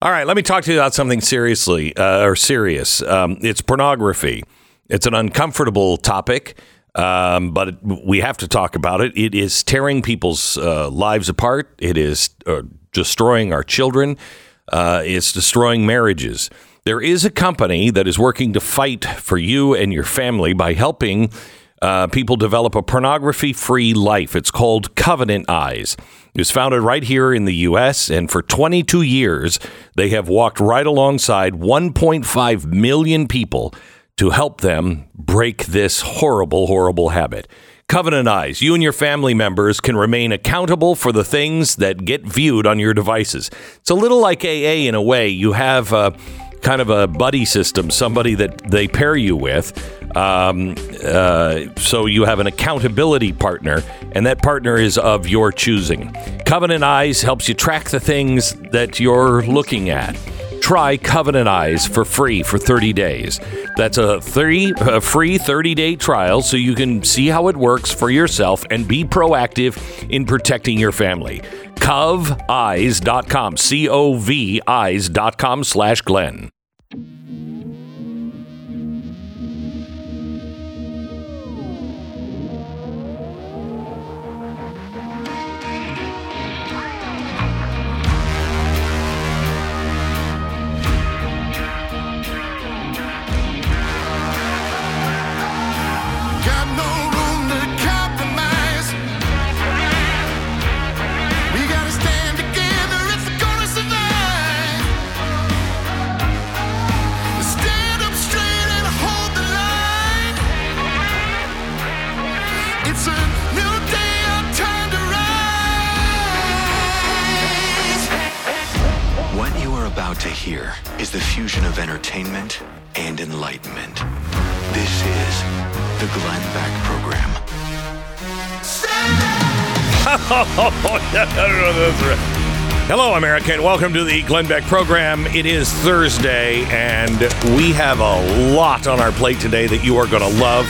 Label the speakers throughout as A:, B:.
A: All right, let me talk to you about something seriously uh, or serious. Um, it's pornography. It's an uncomfortable topic, um, but we have to talk about it. It is tearing people's uh, lives apart. It is uh, destroying our children. Uh, it's destroying marriages. There is a company that is working to fight for you and your family by helping uh, people develop a pornography free life. It's called Covenant Eyes. It was founded right here in the U.S., and for 22 years, they have walked right alongside 1.5 million people to help them break this horrible, horrible habit. Covenant Eyes, you and your family members can remain accountable for the things that get viewed on your devices. It's a little like AA in a way. You have. Uh, kind of a buddy system, somebody that they pair you with. Um, uh, so you have an accountability partner, and that partner is of your choosing. Covenant Eyes helps you track the things that you're looking at. Try Covenant Eyes for free for 30 days. That's a, three, a free 30 day trial so you can see how it works for yourself and be proactive in protecting your family coveyes.com, C O V eyes.com slash Glenn. Hello, America, and welcome to the Glenn Beck program. It is Thursday, and we have a lot on our plate today that you are going to love.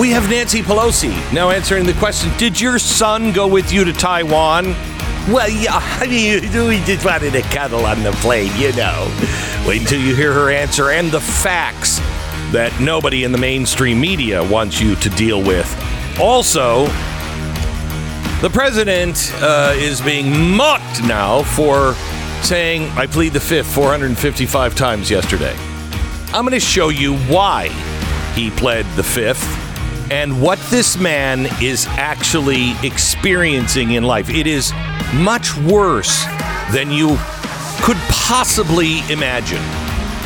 A: We have Nancy Pelosi now answering the question Did your son go with you to Taiwan? Well, yeah, I mean, we just wanted to cuddle on the plane, you know. Wait until you hear her answer and the facts that nobody in the mainstream media wants you to deal with. Also, the president uh, is being mocked now for saying, I plead the fifth 455 times yesterday. I'm going to show you why he pled the fifth and what this man is actually experiencing in life. It is much worse than you could possibly imagine.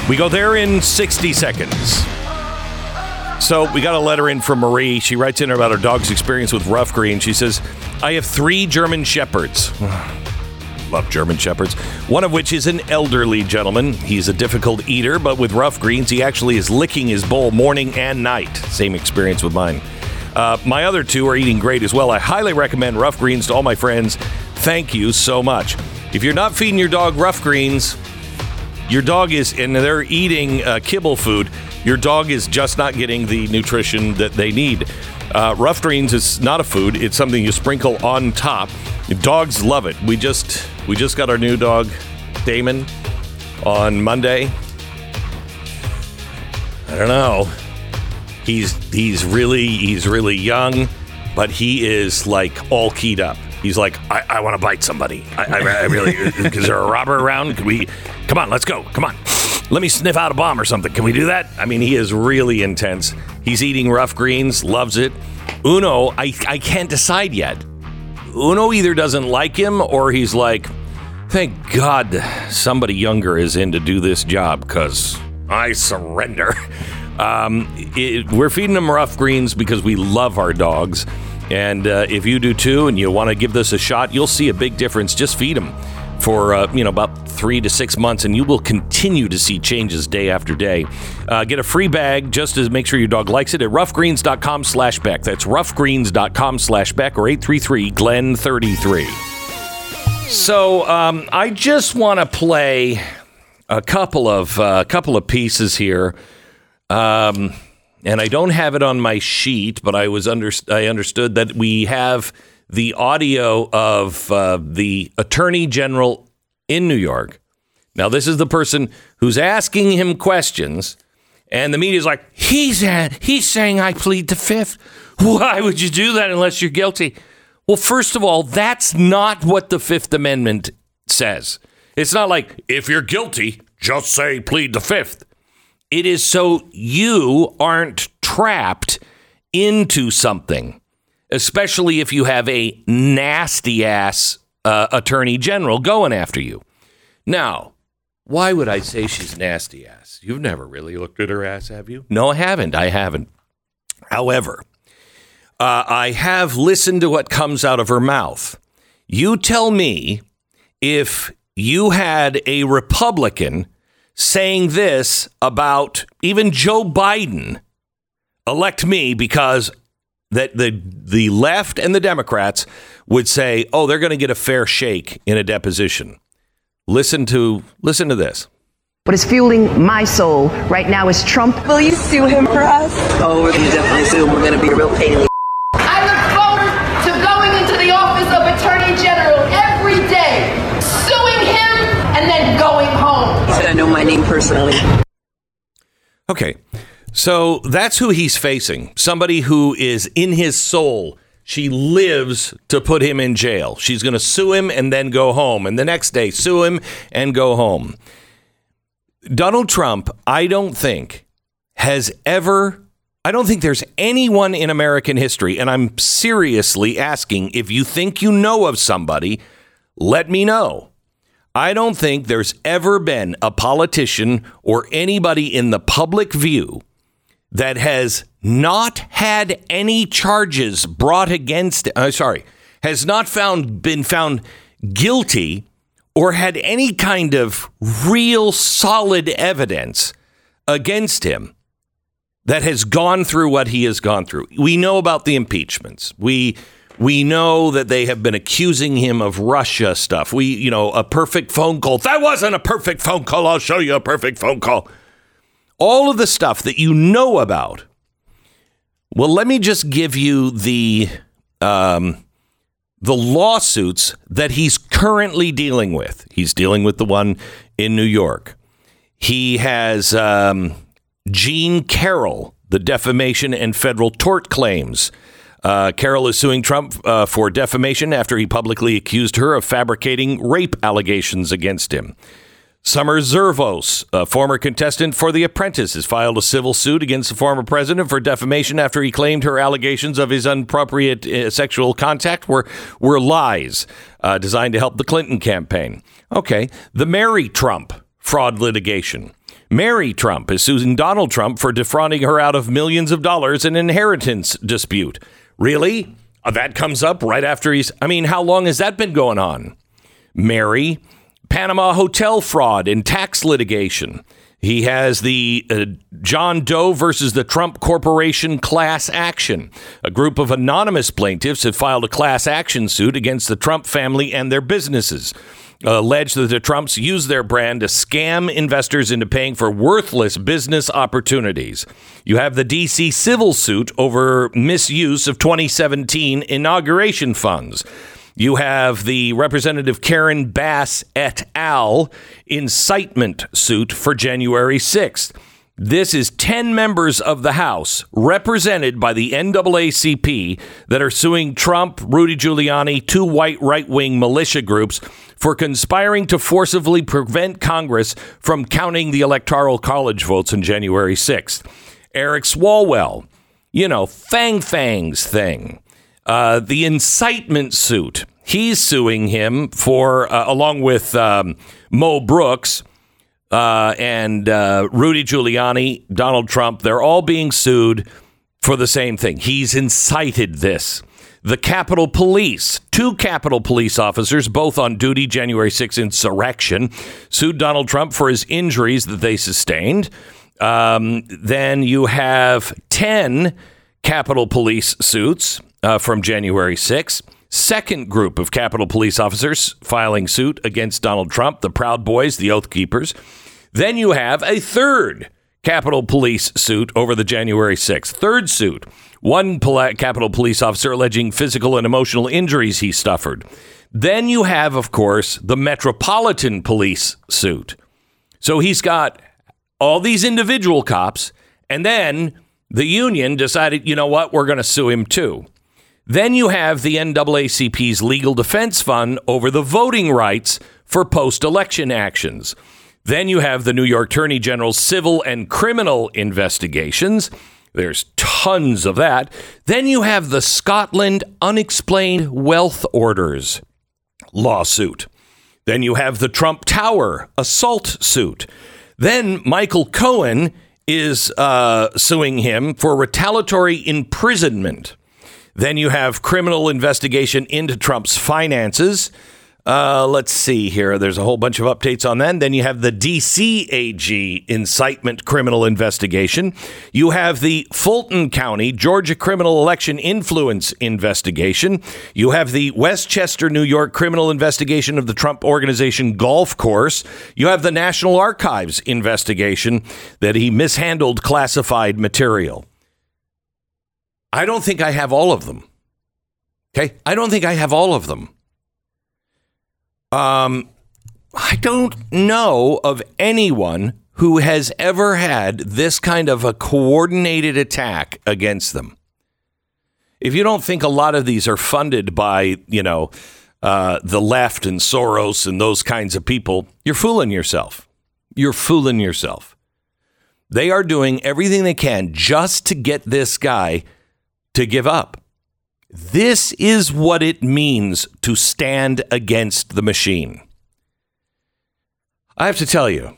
A: We go there in 60 seconds. So we got a letter in from Marie. She writes in about her dog's experience with Rough Green. She says, I have three German Shepherds. Love German Shepherds. One of which is an elderly gentleman. He's a difficult eater, but with rough greens, he actually is licking his bowl morning and night. Same experience with mine. Uh, my other two are eating great as well. I highly recommend rough greens to all my friends. Thank you so much. If you're not feeding your dog rough greens, your dog is, and they're eating uh, kibble food, your dog is just not getting the nutrition that they need. Uh, rough greens is not a food; it's something you sprinkle on top. Dogs love it. We just we just got our new dog, Damon, on Monday. I don't know. He's he's really he's really young, but he is like all keyed up. He's like, I, I want to bite somebody. I, I, I really is there a robber around? Can we? Come on, let's go. Come on. Let me sniff out a bomb or something. Can we do that? I mean, he is really intense. He's eating rough greens, loves it. Uno, I, I can't decide yet. Uno either doesn't like him or he's like, thank God somebody younger is in to do this job because I surrender. Um, it, we're feeding him rough greens because we love our dogs. And uh, if you do too and you want to give this a shot, you'll see a big difference. Just feed them for uh, you know about three to six months, and you will continue to see changes day after day. Uh, get a free bag just to make sure your dog likes it at roughgreens.com slash Beck. That's roughgreens.com slash Beck or 833 Glen 33. So um, I just want to play a couple of uh, couple of pieces here. Um, and I don't have it on my sheet, but I was under I understood that we have the audio of uh, the Attorney General in New York Now, this is the person who's asking him questions, and the media's like, he's, he's saying I plead the fifth. Why would you do that unless you're guilty? Well, first of all, that's not what the Fifth Amendment says. It's not like, if you're guilty, just say plead the fifth. It is so you aren't trapped into something, especially if you have a nasty ass uh, attorney general going after you. Now, why would I say she's nasty ass? You've never really looked at her ass, have you? No, I haven't. I haven't. However, uh, I have listened to what comes out of her mouth. You tell me if you had a Republican saying this about even Joe Biden, elect me because that the the left and the Democrats would say, "Oh, they're going to get a fair shake in a deposition." Listen to listen to this.
B: What is fueling my soul right now is Trump.
C: Will you sue him for us?
D: Oh, we're gonna definitely sue him. We're gonna be a real pain in the
E: I look forward to going into the office of Attorney General every day, suing him, and then going home.
D: He said I know my name personally.
A: Okay. So that's who he's facing. Somebody who is in his soul. She lives to put him in jail. She's going to sue him and then go home. And the next day, sue him and go home. Donald Trump, I don't think, has ever. I don't think there's anyone in American history, and I'm seriously asking if you think you know of somebody, let me know. I don't think there's ever been a politician or anybody in the public view that has not had any charges brought against uh, sorry has not found been found guilty or had any kind of real solid evidence against him that has gone through what he has gone through. We know about the impeachments. We we know that they have been accusing him of Russia stuff. We, you know, a perfect phone call. That wasn't a perfect phone call. I'll show you a perfect phone call. All of the stuff that you know about. Well, let me just give you the um, the lawsuits that he's currently dealing with. He's dealing with the one in New York. He has um, Jean Carroll, the defamation and federal tort claims. Uh, Carroll is suing Trump uh, for defamation after he publicly accused her of fabricating rape allegations against him. Summer Zervos, a former contestant for The Apprentice, has filed a civil suit against the former president for defamation after he claimed her allegations of his inappropriate uh, sexual contact were were lies uh, designed to help the Clinton campaign. Okay, the Mary Trump fraud litigation. Mary Trump is suing Donald Trump for defrauding her out of millions of dollars in inheritance dispute. Really? Uh, That comes up right after he's. I mean, how long has that been going on? Mary, Panama hotel fraud and tax litigation. He has the uh, John Doe versus the Trump Corporation class action. A group of anonymous plaintiffs have filed a class action suit against the Trump family and their businesses. Alleged that the Trumps used their brand to scam investors into paying for worthless business opportunities. You have the DC civil suit over misuse of 2017 inauguration funds. You have the Representative Karen Bass et al. incitement suit for January 6th. This is 10 members of the House, represented by the NAACP, that are suing Trump, Rudy Giuliani, two white right wing militia groups for conspiring to forcibly prevent Congress from counting the Electoral College votes on January 6th. Eric Swalwell, you know, Fang Fang's thing. Uh, the incitement suit. He's suing him for, uh, along with um, Mo Brooks uh, and uh, Rudy Giuliani, Donald Trump. They're all being sued for the same thing. He's incited this. The Capitol Police, two Capitol Police officers, both on duty January 6 insurrection, sued Donald Trump for his injuries that they sustained. Um, then you have 10 Capitol Police suits uh, from January 6. Second group of Capitol Police officers filing suit against Donald Trump, the Proud Boys, the Oath Keepers. Then you have a third Capitol Police suit over the January 6th. Third suit. One pol- Capitol Police officer alleging physical and emotional injuries he suffered. Then you have, of course, the Metropolitan Police suit. So he's got all these individual cops, and then the union decided, you know what, we're going to sue him too. Then you have the NAACP's legal defense fund over the voting rights for post election actions. Then you have the New York Attorney General's civil and criminal investigations. There's tons of that. Then you have the Scotland Unexplained Wealth Orders lawsuit. Then you have the Trump Tower assault suit. Then Michael Cohen is uh, suing him for retaliatory imprisonment. Then you have criminal investigation into Trump's finances. Uh, let's see here. There's a whole bunch of updates on that. Then you have the DC AG incitement criminal investigation. You have the Fulton County Georgia criminal election influence investigation. You have the Westchester, New York criminal investigation of the Trump Organization golf course. You have the National Archives investigation that he mishandled classified material. I don't think I have all of them. Okay. I don't think I have all of them. Um, I don't know of anyone who has ever had this kind of a coordinated attack against them. If you don't think a lot of these are funded by, you know, uh, the left and Soros and those kinds of people, you're fooling yourself. You're fooling yourself. They are doing everything they can just to get this guy to give up. This is what it means to stand against the machine. I have to tell you,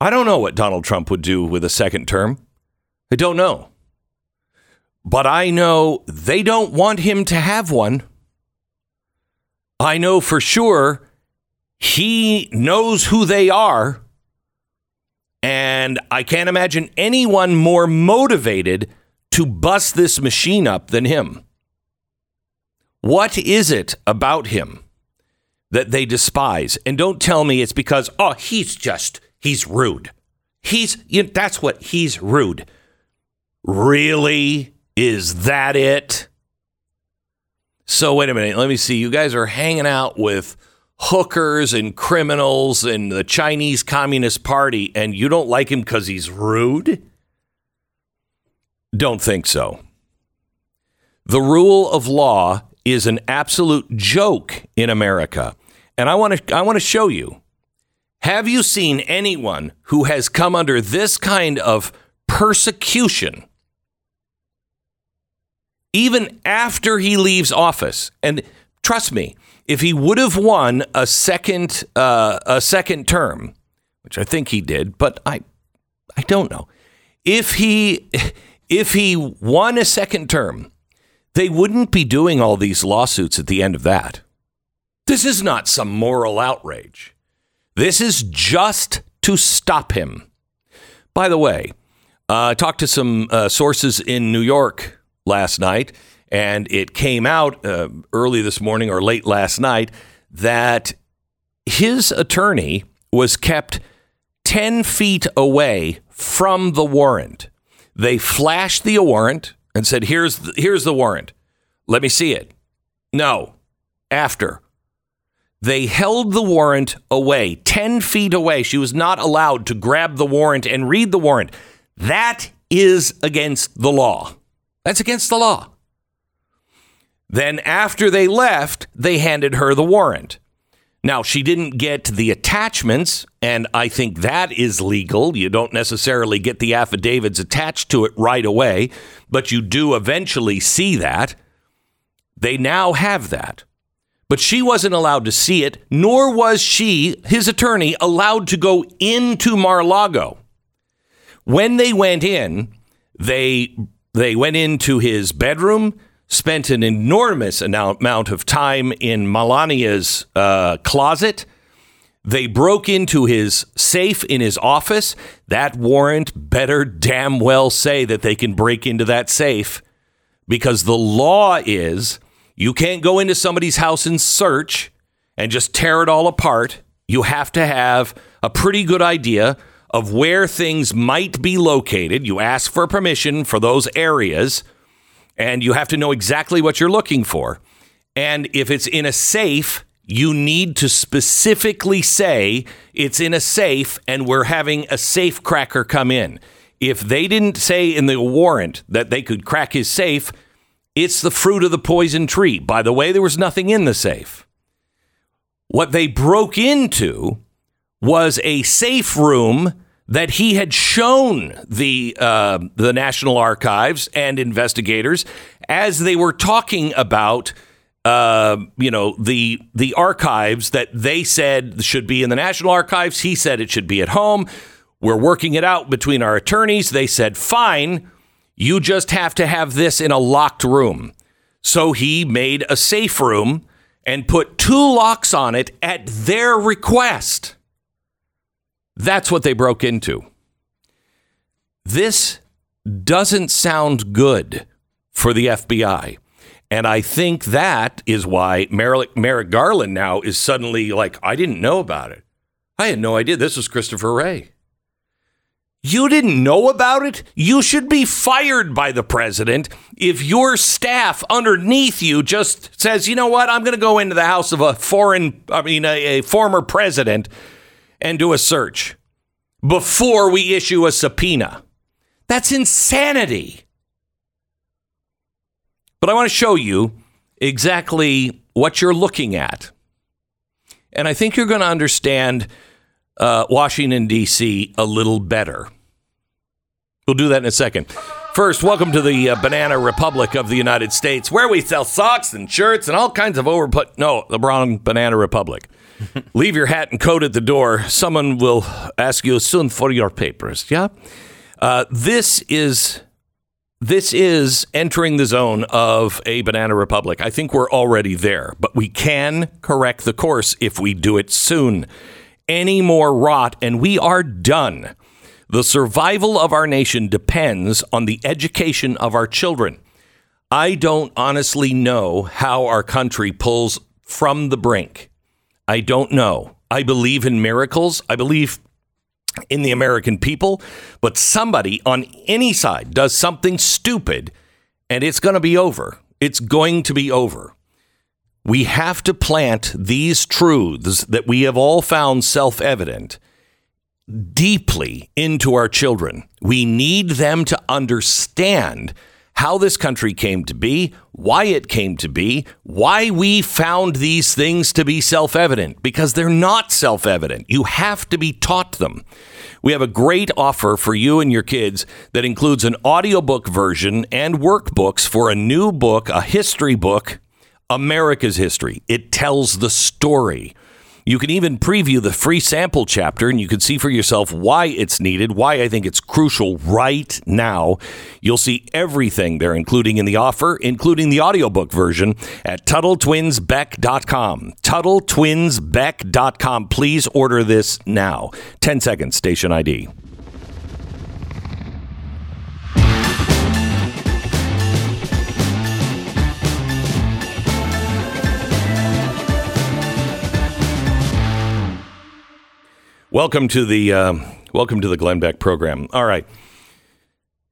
A: I don't know what Donald Trump would do with a second term. I don't know. But I know they don't want him to have one. I know for sure he knows who they are. And I can't imagine anyone more motivated to bust this machine up than him. What is it about him that they despise? And don't tell me it's because, oh, he's just, he's rude. He's, you know, that's what, he's rude. Really? Is that it? So, wait a minute. Let me see. You guys are hanging out with hookers and criminals and the Chinese Communist Party, and you don't like him because he's rude? Don't think so. The rule of law is an absolute joke in America. And I want to I want to show you. Have you seen anyone who has come under this kind of persecution even after he leaves office? And trust me, if he would have won a second uh, a second term, which I think he did, but I I don't know. If he if he won a second term, they wouldn't be doing all these lawsuits at the end of that. This is not some moral outrage. This is just to stop him. By the way, uh, I talked to some uh, sources in New York last night, and it came out uh, early this morning or late last night that his attorney was kept 10 feet away from the warrant. They flashed the warrant and said, "Here's the, here's the warrant. Let me see it." No. After they held the warrant away, 10 feet away. She was not allowed to grab the warrant and read the warrant. That is against the law. That's against the law. Then, after they left, they handed her the warrant. Now, she didn't get the attachments, and I think that is legal. You don't necessarily get the affidavits attached to it right away, but you do eventually see that. They now have that. But she wasn't allowed to see it, nor was she, his attorney, allowed to go into Mar-a-Lago. When they went in, they they went into his bedroom, spent an enormous amount of time in Melania's uh, closet. They broke into his safe in his office. That warrant better damn well say that they can break into that safe because the law is you can't go into somebody's house and search and just tear it all apart. You have to have a pretty good idea of where things might be located. You ask for permission for those areas and you have to know exactly what you're looking for. And if it's in a safe, you need to specifically say it's in a safe and we're having a safe cracker come in. If they didn't say in the warrant that they could crack his safe, it's the fruit of the poison tree. By the way, there was nothing in the safe. What they broke into was a safe room that he had shown the uh, the National Archives and investigators as they were talking about uh, you know the the archives that they said should be in the National Archives. He said it should be at home. We're working it out between our attorneys. They said fine. You just have to have this in a locked room. So he made a safe room and put two locks on it at their request. That's what they broke into. This doesn't sound good for the FBI. And I think that is why Merrick, Merrick Garland now is suddenly like, I didn't know about it. I had no idea this was Christopher Wray. You didn't know about it? You should be fired by the president if your staff underneath you just says, you know what, I'm going to go into the house of a foreign, I mean, a, a former president and do a search before we issue a subpoena. That's insanity. But I want to show you exactly what you're looking at. And I think you're going to understand uh, Washington, D.C. a little better. We'll do that in a second. First, welcome to the uh, Banana Republic of the United States, where we sell socks and shirts and all kinds of overput. No, the wrong Banana Republic. Leave your hat and coat at the door. Someone will ask you soon for your papers. Yeah. Uh, this is this is entering the zone of a banana republic. I think we're already there, but we can correct the course if we do it soon. Any more rot, and we are done. The survival of our nation depends on the education of our children. I don't honestly know how our country pulls from the brink. I don't know. I believe in miracles. I believe in the American people, but somebody on any side does something stupid and it's going to be over. It's going to be over. We have to plant these truths that we have all found self evident deeply into our children. We need them to understand how this country came to be, why it came to be, why we found these things to be self evident, because they're not self evident. You have to be taught them. We have a great offer for you and your kids that includes an audiobook version and workbooks for a new book, a history book, America's History. It tells the story. You can even preview the free sample chapter and you can see for yourself why it's needed, why I think it's crucial right now. You'll see everything they're including in the offer, including the audiobook version at TuttleTwinsBeck.com. TuttleTwinsBeck.com. Please order this now. 10 seconds, station ID. Welcome to the uh, welcome to the Glenn Beck program. All right,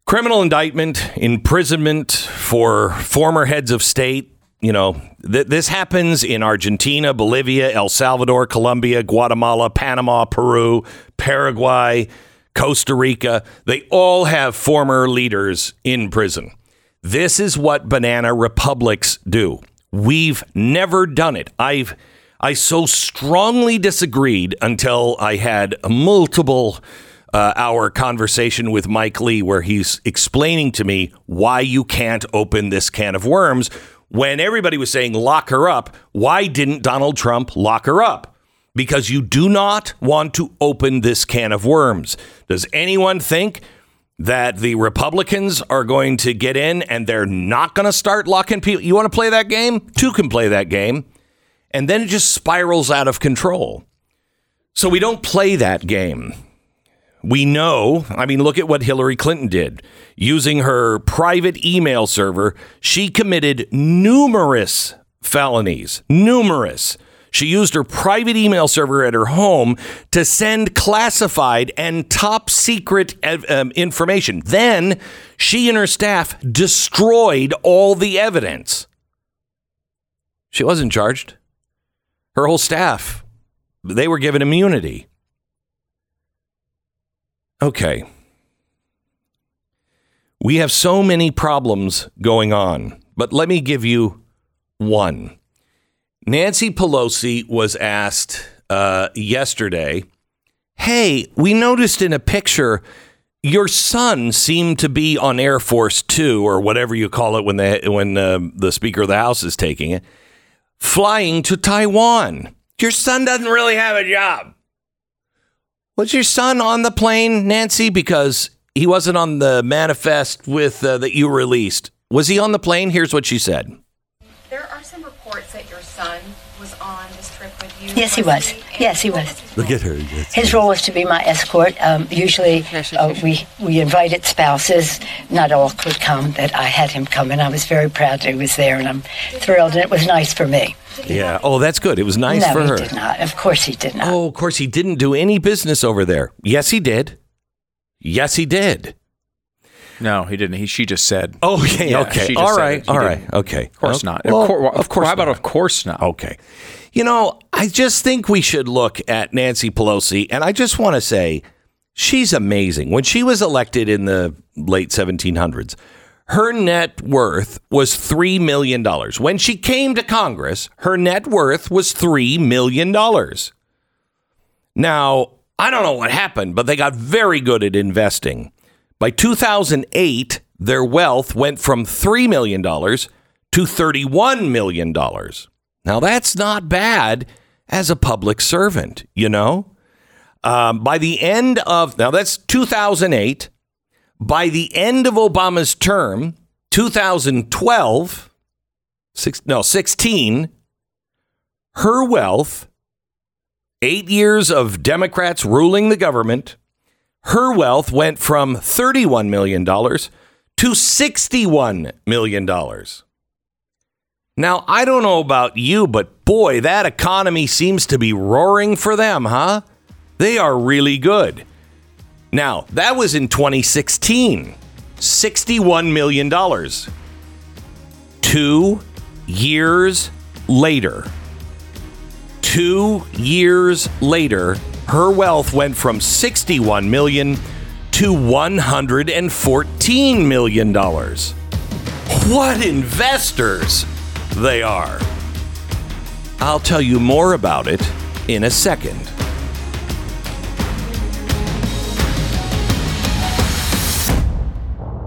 A: criminal indictment, imprisonment for former heads of state. You know, th- this happens in Argentina, Bolivia, El Salvador, Colombia, Guatemala, Panama, Peru, Paraguay, Costa Rica. They all have former leaders in prison. This is what banana republics do. We've never done it. I've I so strongly disagreed until I had a multiple uh, hour conversation with Mike Lee where he's explaining to me why you can't open this can of worms. When everybody was saying lock her up, why didn't Donald Trump lock her up? Because you do not want to open this can of worms. Does anyone think that the Republicans are going to get in and they're not going to start locking people? You want to play that game? Two can play that game and then it just spirals out of control. So we don't play that game. We know, I mean, look at what Hillary Clinton did. Using her private email server, she committed numerous felonies, numerous. She used her private email server at her home to send classified and top secret um, information. Then she and her staff destroyed all the evidence. She wasn't charged. Her whole staff, they were given immunity. Okay. We have so many problems going on, but let me give you one. Nancy Pelosi was asked uh, yesterday, Hey, we noticed in a picture your son seemed to be on Air Force Two or whatever you call it when the when uh, the Speaker of the House is taking it, flying to Taiwan. Your son doesn't really have a job. Was your son on the plane, Nancy? Because he wasn't on the manifest with uh, that you released. Was he on the plane? Here's what she said.
C: There are some reports that your son
F: Yes, he was. Yes, he was.
A: Look at her.
F: His role was to be my escort. Um, usually, uh, we we invited spouses. Not all could come. That I had him come, and I was very proud that he was there, and I'm thrilled, and it was nice for me.
A: Yeah. Oh, that's good. It was nice
F: no,
A: for
F: he
A: her.
F: did not. Of course, he did not.
A: Oh, of course, he didn't do any business over there. Yes, he did. Yes, he did.
G: No, he didn't. He she just said.
A: Oh, okay,
G: Yeah,
A: okay.
G: she just
A: All
G: said
A: right,
G: it. He
A: all right,
G: didn't.
A: okay.
G: Of course
A: Well,
G: not.
A: well,
G: of, cour-
A: of course
G: How about
A: not.
G: of course not?
A: Okay. You know, I just think we should look at Nancy Pelosi, and I just want to say she's amazing. When she was elected in the late 1700s, her net worth was $3 million. When she came to Congress, her net worth was $3 million. Now, I don't know what happened, but they got very good at investing. By 2008, their wealth went from $3 million to $31 million. Now, that's not bad as a public servant, you know? Um, by the end of, now that's 2008. By the end of Obama's term, 2012, six, no, 16, her wealth, eight years of Democrats ruling the government, her wealth went from $31 million to $61 million. Now, I don't know about you, but boy, that economy seems to be roaring for them, huh? They are really good. Now, that was in 2016. $61 million. Two years later, two years later, her wealth went from 61 million to 114 million dollars. What investors they are. I'll tell you more about it in a second.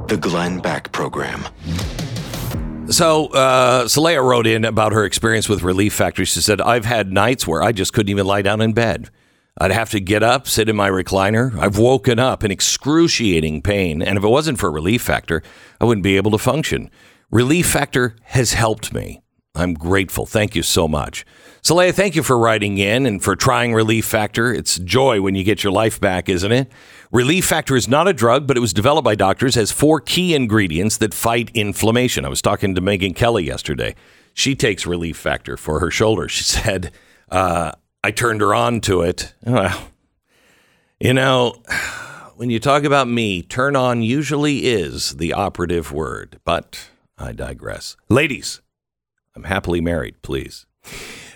H: The Glenn Beck Program.
A: So, uh, Saleha wrote in about her experience with Relief Factor. She said, I've had nights where I just couldn't even lie down in bed. I'd have to get up, sit in my recliner. I've woken up in excruciating pain. And if it wasn't for Relief Factor, I wouldn't be able to function. Relief Factor has helped me. I'm grateful. Thank you so much. Saleha, thank you for writing in and for trying Relief Factor. It's joy when you get your life back, isn't it? Relief Factor is not a drug, but it was developed by doctors as four key ingredients that fight inflammation. I was talking to Megyn Kelly yesterday. She takes Relief Factor for her shoulder. She said, uh, I turned her on to it. Well, you know, when you talk about me, turn on usually is the operative word, but I digress. Ladies, I'm happily married, please.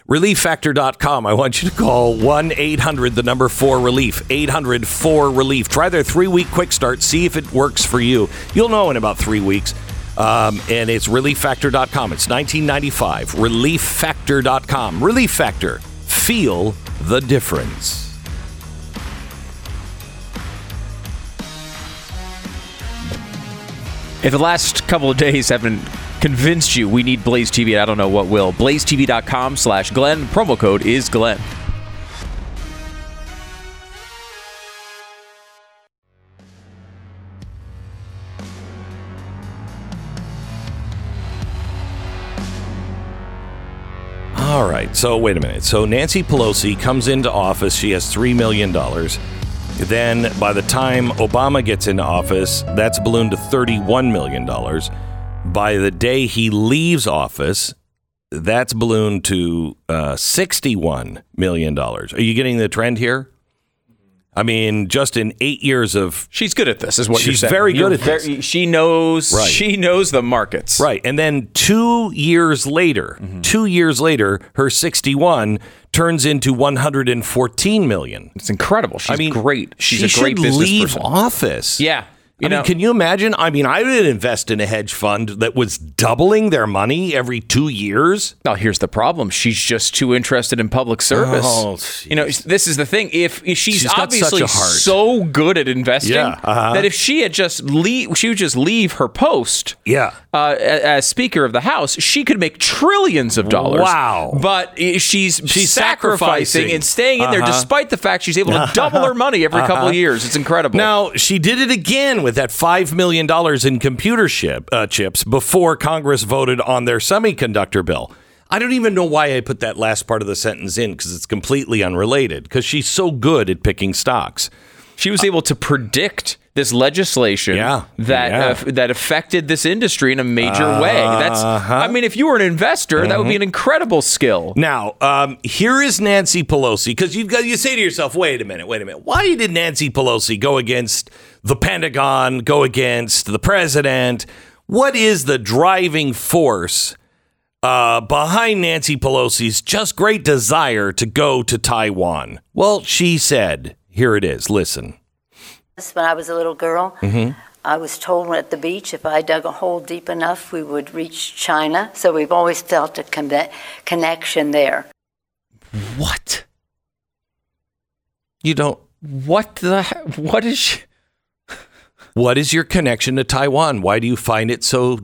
A: ReliefFactor.com. I want you to call 1 800, the number 4 relief, 800 4 relief. Try their three week quick start, see if it works for you. You'll know in about three weeks. Um, and it's ReliefFactor.com. It's 1995. ReliefFactor.com. Relief Factor. Feel the difference.
G: If the last couple of days haven't convinced you we need Blaze TV, I don't know what will. BlazeTV.com slash Glenn. Promo code is Glenn.
A: All right. So wait a minute. So Nancy Pelosi comes into office. She has three million dollars. Then by the time Obama gets into office, that's ballooned to thirty-one million dollars. By the day he leaves office, that's ballooned to uh, sixty-one million dollars. Are you getting the trend here? I mean, just in eight years of
G: She's good at this, is what you're
A: She's very good
G: You're
A: at this.
G: She knows.
A: Right.
G: She knows the markets.
A: Right. And then two years later,
G: Mm-hmm.
A: two years later, her 61 turns into 114 million.
G: It's incredible. She's
A: I mean,
G: great. She's
A: she
G: a great
A: should
G: business
A: leave
G: person.
A: office.
G: Yeah. You
A: I
G: know,
A: mean, can you imagine? I mean, I would invest in a hedge fund that was doubling their money every two years.
G: Now, here's the problem. She's just too interested in public service.
A: Oh,
G: you know, this is the thing. If, if she's,
A: She's
G: obviously so good at investing
A: Yeah, uh-huh.
G: that if she had just leave, she would just leave her post.
A: Yeah.
G: Uh, as Speaker of the House, she could make trillions of dollars.
A: Wow.
G: But she's
A: She's
G: sacrificing,
A: sacrificing.
G: and staying in there,
A: Uh-huh.
G: despite the fact she's able to double her money every couple of years. It's incredible.
A: Now she did it again with that five million dollars in computer chip uh, chips before Congress voted on their semiconductor bill. I don't even know why I put that last part of the sentence in because it's completely unrelated. Because she's so good at picking stocks.
G: she was able to predict this legislation
A: Yeah,
G: that
A: yeah.
G: uh, that affected this industry in a major way. That's
A: Uh-huh.
G: I mean, if you were an investor, that would
A: Mm-hmm.
G: be an incredible skill.
A: Now, um, here is Nancy Pelosi because you've got you say to yourself, "Wait a minute, wait a minute. Why did Nancy Pelosi go against the Pentagon, go against the president? What is the driving force uh, behind Nancy Pelosi's just great desire to go to Taiwan?" Well, she said, "Here it is. Listen."
F: When I was a little girl,
A: Mm-hmm.
F: I was told at the beach if I dug a hole deep enough, we would reach China. So we've always felt a conne- connection there.
G: What?
A: You don't.
G: What the? What is? She,
A: What is your connection to Taiwan? Why do you find it so?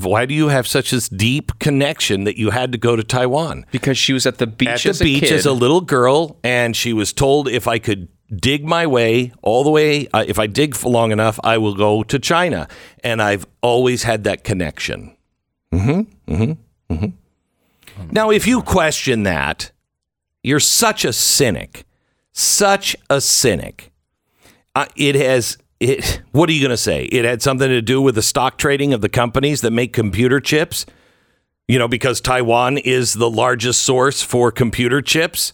A: Why do you have such a deep connection that you had to go to Taiwan?
G: because she was at the beach
A: at the
G: as
A: beach as a little girl, and she was told if I could dig my way all the way, uh, if I dig for long enough, I will go to China. And I've always had that connection. Mm-hmm. Mm-hmm. Mm-hmm. Now, if you question that, you're such a cynic, such a cynic. Uh, it has. It, what are you going to say? It had something to do with the stock trading of the companies that make computer chips? you know, because Taiwan is the largest source for computer chips.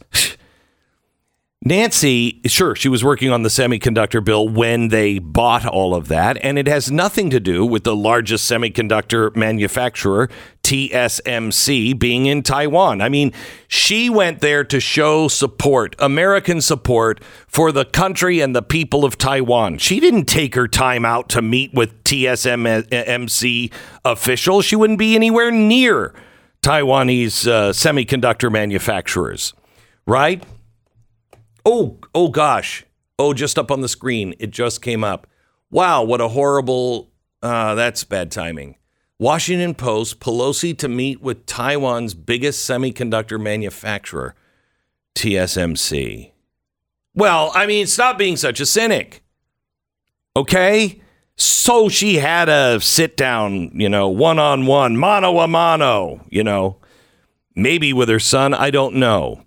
A: Nancy, sure, she was working on the semiconductor bill when they bought all of that, and it has nothing to do with the largest semiconductor manufacturer, TSMC, being in Taiwan. I mean, she went there to show support, American support for the country and the people of Taiwan. She didn't take her time out to meet with TSMC officials. She wouldn't be anywhere near Taiwanese uh, semiconductor manufacturers, right? Oh, oh gosh. Oh, just up on the screen. It just came up. Wow, what a horrible. Uh, that's bad timing. Washington Post Pelosi to meet with Taiwan's biggest semiconductor manufacturer, TSMC. Well, I mean, stop being such a cynic. Okay? So she had a sit down, you know, one on one, mano a mano, you know, maybe with her son. I don't know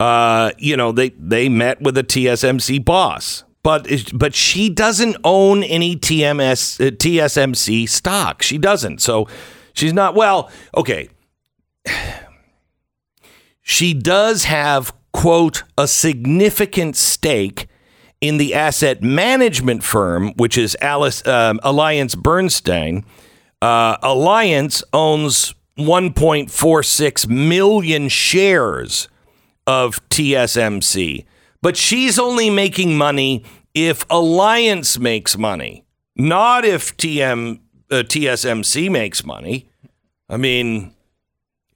A: uh, you know, they they met with a TSMC boss, but but she doesn't own any TMS uh, TSMC stock. She doesn't. So she's not well. Okay, she does have quote a significant stake in the asset management firm, which is Alice um, Alliance Bernstein. Uh, Alliance owns 1.46 million shares of TSMC. But she's only making money if Alliance makes money, not if TM, uh, TSMC makes money. I mean,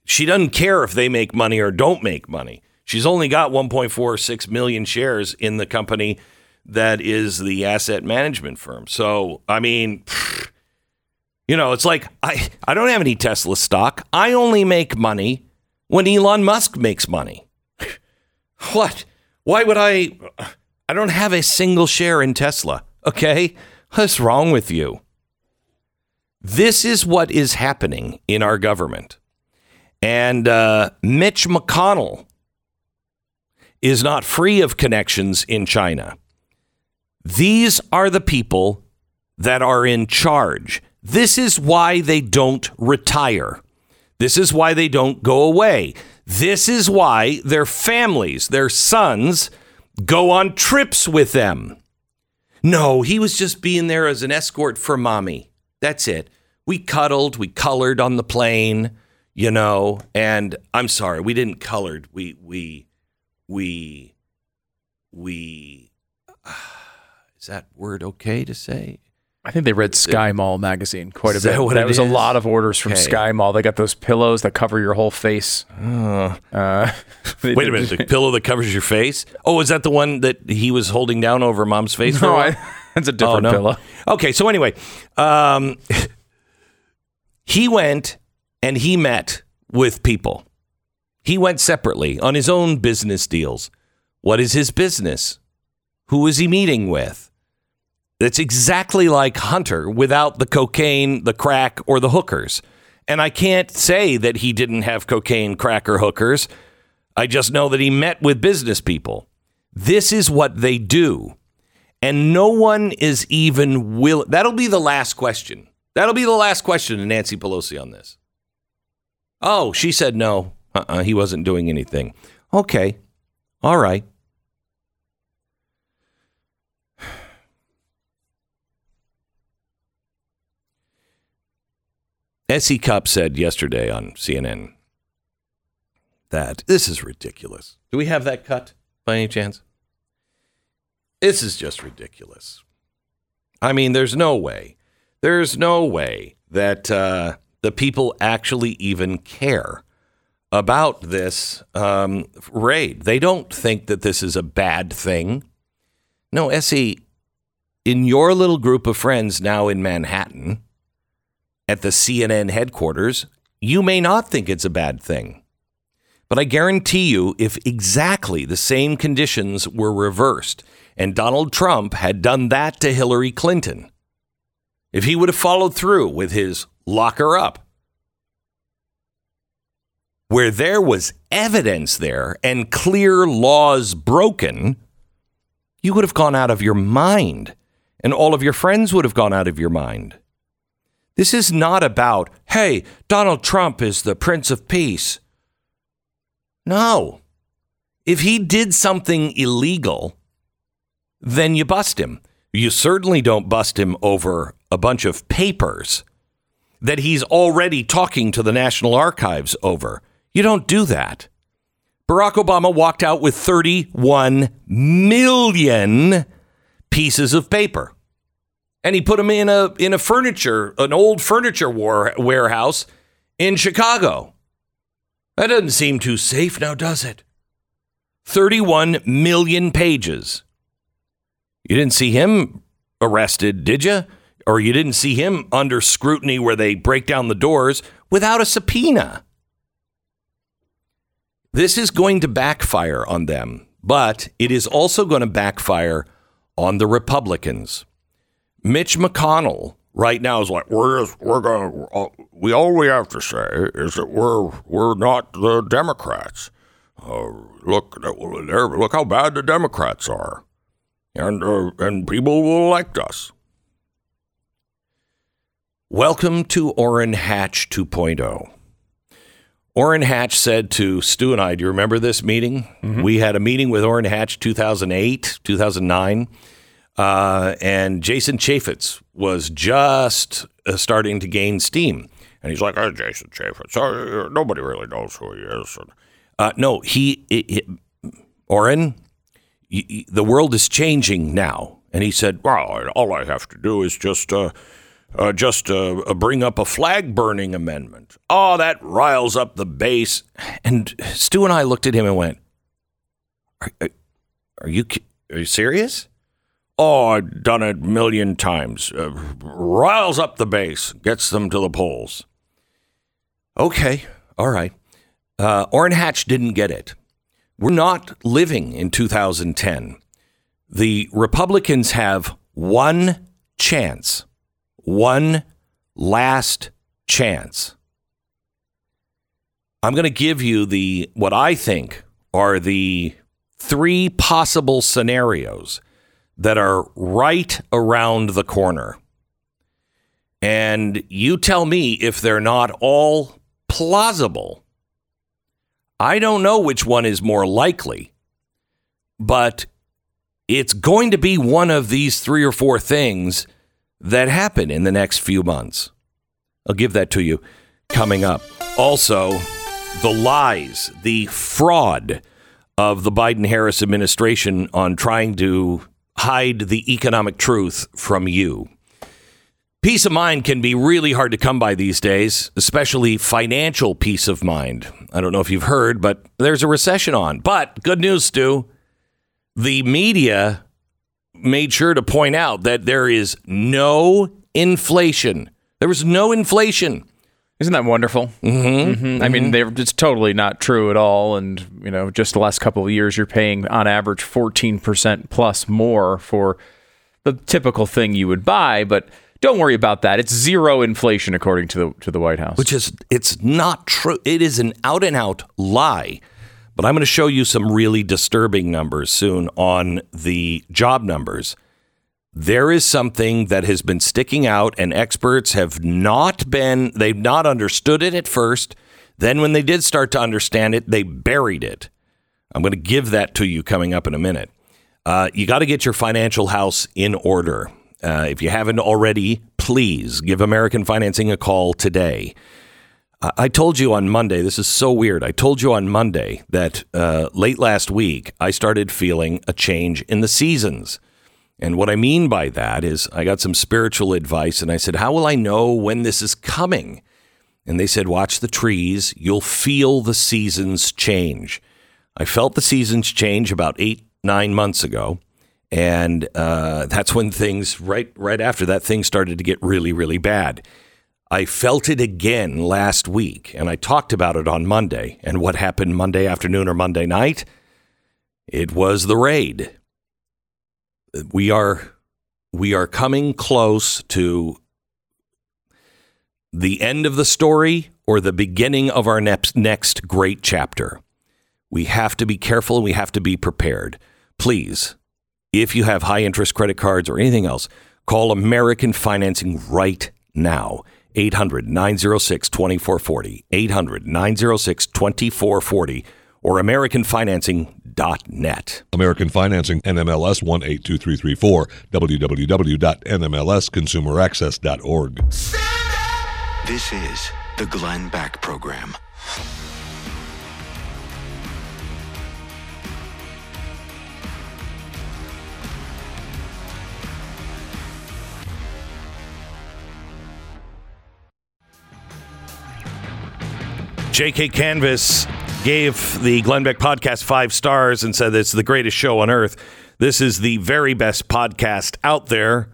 A: she doesn't care if they make money or don't make money. She's only got 1.46 million shares in the company that is the asset management firm. So, I mean, you know, it's like I, I don't have any Tesla stock. I only make money when Elon Musk makes money. What? Why would I? I don't have a single share in Tesla. Okay? What's wrong with you? This is what is happening in our government. And uh, Mitch McConnell is not free of connections in China. These are the people that are in charge. This is why they don't retire. This is why they don't go away. This is why their families, their sons, go on trips with them. No, he was just being there as an escort for mommy. That's it. We cuddled, we colored on the plane, you know, and I'm sorry, we didn't colored. We we we we is that word okay to say?
I: I think they read Sky Mall magazine quite a
A: Is that
I: bit.
A: what
I: that
A: it
I: was a lot of orders from
A: Okay.
I: Sky Mall. They got those pillows that cover your whole face.
A: Uh,
I: Uh,
A: wait a minute, the pillow that covers your face? Oh, is that the one that he was holding down over mom's face for a
I: No,
A: while?
I: I, that's a different
A: Oh, no.
I: pillow.
A: Okay, so anyway, um, he went and he met with people. He went separately on his own business deals. What is his business? Who is he meeting with? It's exactly like Hunter without the cocaine, the crack, or the hookers. And I can't say that he didn't have cocaine, crack, or hookers. I just know that he met with business people. This is what they do and no one is even will. That'll be the last question. That'll be the last question to Nancy Pelosi on this. Oh, she said no. Uh-uh, he wasn't doing anything. Okay, all right. S.E. Cupp said yesterday on CNN that this is ridiculous. Do we have that cut by any chance? This is just ridiculous. I mean, there's no way. There's no way that uh, the people actually even care about this um, raid. They don't think that this is a bad thing. No, Essie, in your little group of friends now in Manhattan at the CNN headquarters, you may not think it's a bad thing. But I guarantee you, if exactly the same conditions were reversed and Donald Trump had done that to Hillary Clinton, if he would have followed through with his lock her up, where there was evidence there and clear laws broken, you would have gone out of your mind and all of your friends would have gone out of your mind. This is not about, hey, Donald Trump is the Prince of Peace. No. If he did something illegal, then you bust him. You certainly don't bust him over a bunch of papers that he's already talking to the National Archives over. You don't do that. Barack Obama walked out with 31 million pieces of paper. And he put them in a in a furniture, an old furniture war, warehouse in Chicago. That doesn't seem too safe now, does it? 31 million pages. You didn't see him arrested, did you? Or you didn't see him under scrutiny where they break down the doors without a subpoena. This is going to backfire on them, but it is also going to backfire on the Republicans. Mitch McConnell right now is like, we're just, we're going to, we all we have to say is that we're we're not the Democrats. Uh, look, look how bad the Democrats are, and uh, and people will elect us. Welcome to Orrin Hatch 2.0. Orrin Hatch said to Stu and I, do you remember this meeting? We had a meeting with Orrin Hatch 2008, 2009. Uh, and Jason Chaffetz was just uh, starting to gain steam. And he's like, oh, Jason Chaffetz, uh, nobody really knows who he is. Uh, no, he, it, Orrin, the world is changing now. And he said, well, all I have to do is just, uh, uh, just bring up a flag burning amendment. Oh, that riles up the base. And Stu and I looked at him and went, are, are, are you are you serious? Oh, I've done it a million times. Uh, riles up the base, gets them to the polls. Okay, all right. Uh, Orrin Hatch didn't get it. We're not living in 2010. The Republicans have one chance, one last chance. I'm going to give you the what I think are the three possible scenarios that are right around the corner. And you tell me if they're not all plausible. I don't know which one is more likely, but it's going to be one of these three or four things that happen in the next few months. I'll give that to you coming up. Also, the lies, the fraud of the Biden Harris administration on trying to hide the economic truth from you. Peace of mind can be really hard to come by these days, especially financial peace of mind. I don't know if you've heard, but there's a recession on. But good news, Stu. The media made sure to point out that there is no inflation. There was no inflation.
G: Isn't that wonderful?
A: Mm-hmm.
G: I mean, they're, it's totally not true at all. And, you know, just the last couple of years, you're paying on average 14% plus more for the typical thing you would buy. But don't worry about that. It's zero inflation, according to the, to the White House.
A: which is it's not true. It is an out and out lie. But I'm going to show you some really disturbing numbers soon on the job numbers. There is something that has been sticking out, and experts have not been, they've not understood it at first. Then, when they did start to understand it, they buried it. I'm going to give that to you coming up in a minute. Uh, you got to get your financial house in order. Uh, if you haven't already, please give American Financing a call today. I told you on Monday, this is so weird. I told you on Monday that uh, late last week, I started feeling a change in the seasons. And what I mean by that is I got some spiritual advice and I said, How will I know when this is coming? And they said, Watch the trees. You'll feel the seasons change. I felt the seasons change about eight, nine months ago. And uh, that's when things, right, right after that, things started to get really, really bad. I felt it again last week, and I talked about it on Monday. And what happened Monday afternoon or Monday night? It was the raid. We are we are coming close to the end of the story or the beginning of our next next great chapter. We have to be careful and we have to be prepared. Please, if you have high interest credit cards or anything else, call American Financing right now. 800 906 2440. 800 906 2440 or AmericanFinancing.net.
J: American Financing, NMLS 182334, www.nmlsconsumeraccess.org.
H: This is the Glenn Beck Program.
A: J.K. Canvas gave the Glenn Beck podcast five stars and said it's the greatest show on earth. This is the very best podcast out there.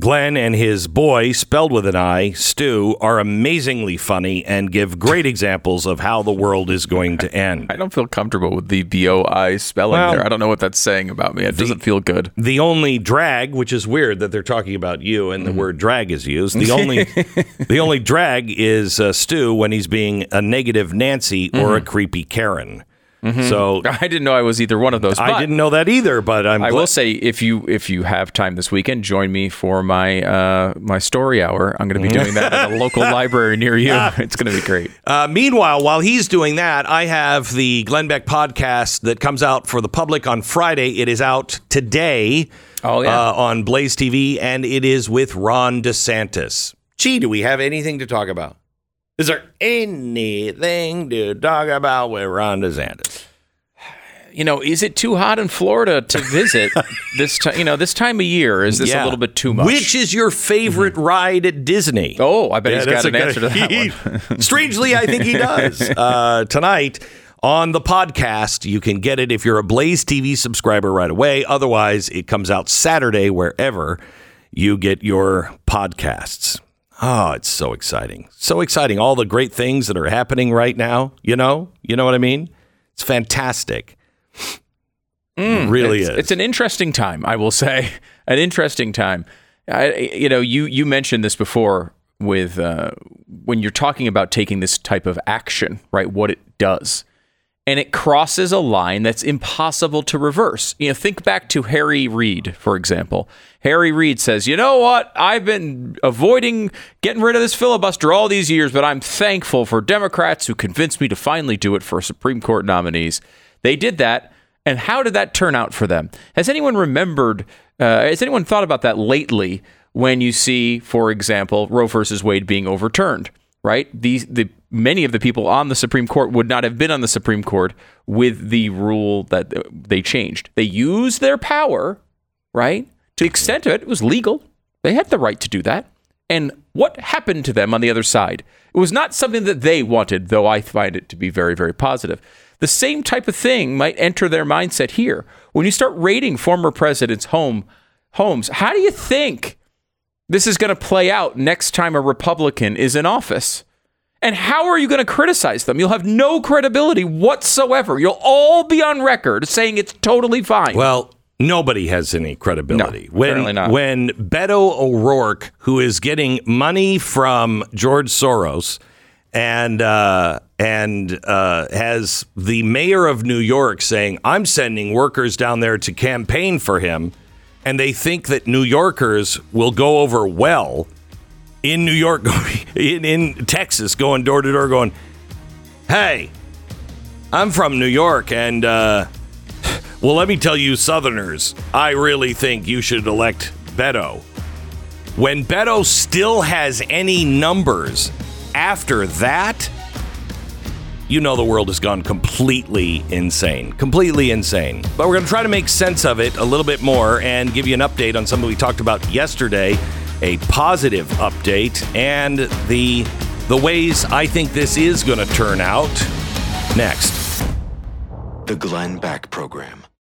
A: Glenn and his boy, spelled with an I, Stu, are amazingly funny and give great examples of how the world is going to end.
G: I don't feel comfortable with the B O I spelling
A: Well,
G: there. I don't know what that's saying about me. It doesn't feel good.
A: The only drag, which is weird that they're talking about you and the word drag is used. The only the only drag is uh, Stu when he's being a negative Nancy or a creepy Karen. So
G: I didn't know I was either one of those.
A: I didn't know that either, but I'm
G: I
A: gla-
G: will say if you if you have time this weekend, join me for my uh, my story hour. I'm going to be doing that at a local library near you. It's going to be great.
A: Uh, meanwhile, while he's doing that, I have the Glenn Beck podcast that comes out for the public on Friday. It is out today
G: Oh, yeah.
A: uh, on Blaze TV, and it is with Ron DeSantis. Gee, do we have anything to talk about? Is there anything to talk about with Ron DeSantis?
G: You know, is it too hot in Florida to visit this time? You know, this time of year is this
A: Yeah.
G: a little bit too much?
A: Which is your favorite ride at Disney?
G: Oh, I bet he's
A: that's
G: got an
A: a
G: answer to
A: good-
G: that one.
A: Strangely, I think he does. Uh, tonight on the podcast, you can get it if you're a Blaze TV subscriber right away. Otherwise, it comes out Saturday wherever you get your podcasts. Oh, it's so exciting. So exciting. All the great things that are happening right now, you know? You know what I mean? It's fantastic. It really
G: it's,
A: is.
G: It's an interesting time, I will say. An interesting time. I, you know, you you mentioned this before with uh, when you're talking about taking this type of action, right? What it does, and it crosses a line that's impossible to reverse. You know, think back to Harry Reid, for example. Harry Reid says, "You know what? I've been avoiding getting rid of this filibuster all these years, but I'm thankful for Democrats who convinced me to finally do it for Supreme Court nominees." They did that And how did that turn out for them? Has anyone remembered? Uh, has anyone thought about that lately? When you see, for example, Roe versus Wade being overturned, right? These the many of the people on the Supreme Court would not have been on the Supreme Court with the rule that they changed. They used their power, right? To the extent of it, it was legal. They had the right to do that. And what happened to them on the other side? It was not something that they wanted, though I find it to be very, very positive. The same type of thing might enter their mindset here. When you start raiding former presidents' home homes, how do you think this is going to play out next time a Republican is in office? And how are you going to criticize them? You'll have no credibility whatsoever. You'll all be on record saying it's totally fine.
A: Well, nobody has any credibility.
G: No,
A: when
G: apparently not.
A: when Beto O'Rourke, who is getting money from George Soros, and uh, and uh, has the mayor of New York saying, "I'm sending workers down there to campaign for him," and they think that New Yorkers will go over well in New York, in, in Texas, going door to door, going, "Hey, I'm from New York, and uh, well, let me tell you, Southerners, I really think you should elect Beto." When Beto still has any numbers after that, you know the world has gone completely insane. Completely insane. But we're going to try to make sense of it a little bit more and give you an update on something we talked about yesterday, a positive update, and the the ways I think this is going to turn out next.
H: The Glenn Beck Program.